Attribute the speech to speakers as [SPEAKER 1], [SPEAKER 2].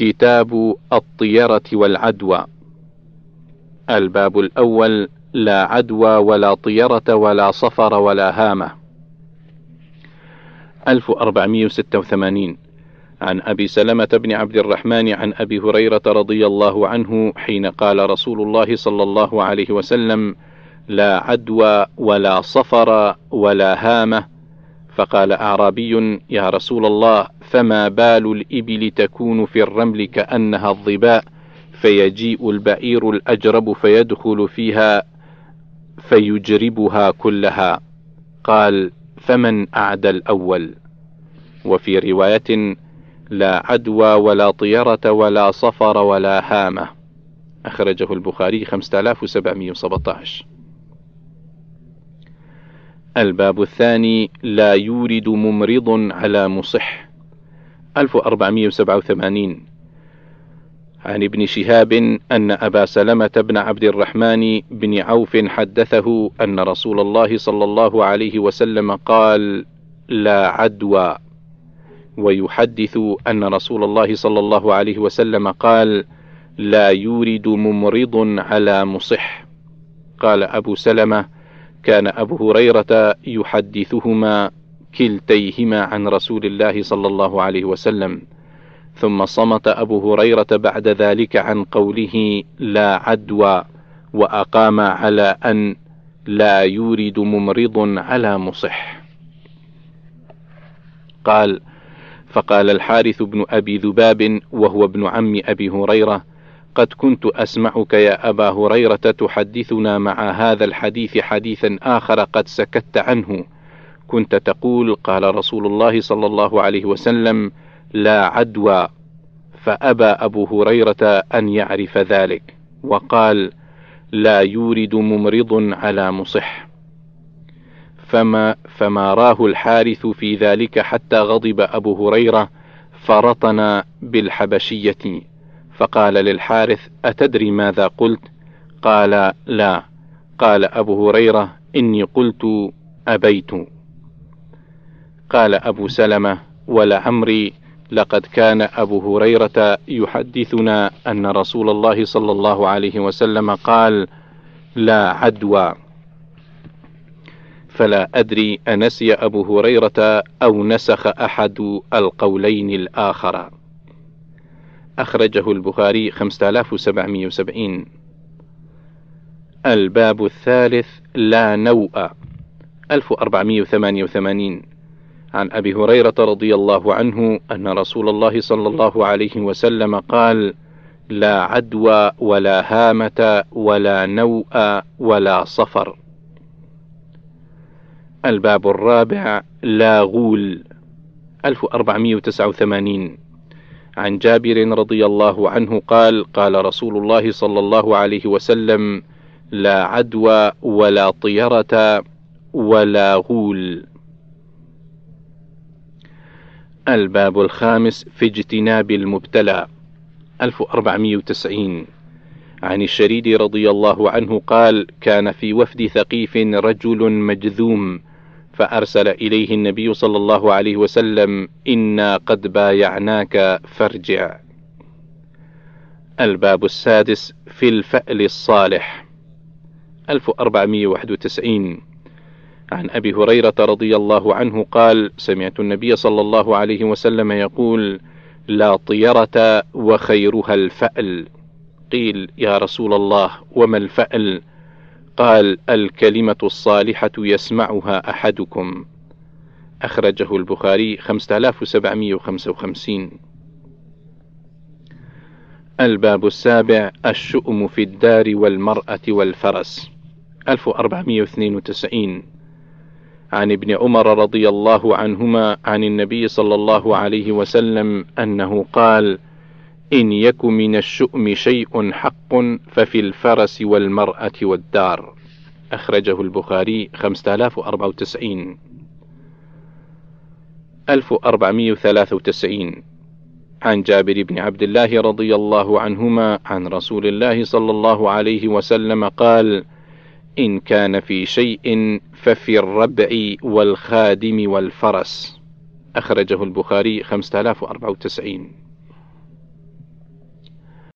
[SPEAKER 1] كتاب الطيرة والعدوى. الباب الأول لا عدوى ولا طيرة ولا صفر ولا هامة. 1486 عن أبي سلمة بن عبد الرحمن عن أبي هريرة رضي الله عنه حين قال رسول الله صلى الله عليه وسلم لا عدوى ولا صفر ولا هامة. فقال أعرابي يا رسول الله فما بال الإبل تكون في الرمل كأنها الظباء فيجيء البعير الأجرب فيدخل فيها فيجربها كلها. قال فمن أعدى الأول؟ وفي رواية لا عدوى ولا طيرة ولا صفر ولا هامة. أخرجه البخاري 5717 الباب الثاني لا يورد ممرض على مصح. 1487 عن ابن شهاب أن أبا سلمة بن عبد الرحمن بن عوف حدثه أن رسول الله صلى الله عليه وسلم قال: لا عدوى، ويحدث أن رسول الله صلى الله عليه وسلم قال: لا يورد ممرض على مصح. قال أبو سلمة: كان أبو هريرة يحدثهما كلتيهما عن رسول الله صلى الله عليه وسلم. ثم صمت أبو هريرة بعد ذلك عن قوله لا عدوى وأقام على أن لا يورد ممرض على مصح قال فقال الحارث بن أبي ذباب وهو ابن عم أبي هريرة قد كنت أسمعك يا أبا هريرة تحدثنا مع هذا الحديث حديثا آخر قد سكت عنه. كنت تقول قال رسول الله صلى الله عليه وسلم لا عدوى فأبى أبو هريرة أن يعرف ذلك وقال لا يورد ممرض على مصح. فما فما راه الحارث في ذلك حتى غضب أبو هريرة فرطن بالحبشية. فقال للحارث أتدري ماذا قلت قال لا قال أبو هريرة إني قلت أبيت قال أبو سلمة ولعمري لقد كان أبو هريرة يحدثنا أن رسول الله صلى الله عليه وسلم قال: لا عدوى. فلا أدري أنسي أبو هريرة أو نسخ أحد القولين الآخر. أخرجه البخاري 5770 الباب الثالث لا نوء 1488 عن أبي هريرة رضي الله عنه أن رسول الله صلى الله عليه وسلم قال لا عدوى ولا هامة ولا نوء ولا صفر. الباب الرابع لا غول 1489 عن جابر رضي الله عنه قال قال رسول الله صلى الله عليه وسلم لا عدوى ولا طيرة ولا غول. الباب الخامس في اجتناب المبتلى 1490 عن الشريد رضي الله عنه قال كان في وفد ثقيف رجل مجذوم فأرسل إليه النبي صلى الله عليه وسلم إنا قد بايعناك فارجع. الباب السادس في الفأل الصالح 1491 عن أبي هريرة رضي الله عنه قال سمعت النبي صلى الله عليه وسلم يقول لا طيرة وخيرها الفأل. قيل يا رسول الله وما الفأل؟ قال الكلمة الصالحة يسمعها أحدكم. أخرجه البخاري 5755 الباب السابع الشؤم في الدار والمرأة والفرس. 1492 عن ابن عمر رضي الله عنهما عن النبي صلى الله عليه وسلم أنه قال إن يك من الشؤم شيء حق ففي الفرس والمرأة والدار. أخرجه البخاري 5094 1493 عن جابر بن عبد الله رضي الله عنهما عن رسول الله صلى الله عليه وسلم قال إن كان في شيء ففي الربع والخادم والفرس. أخرجه البخاري 5094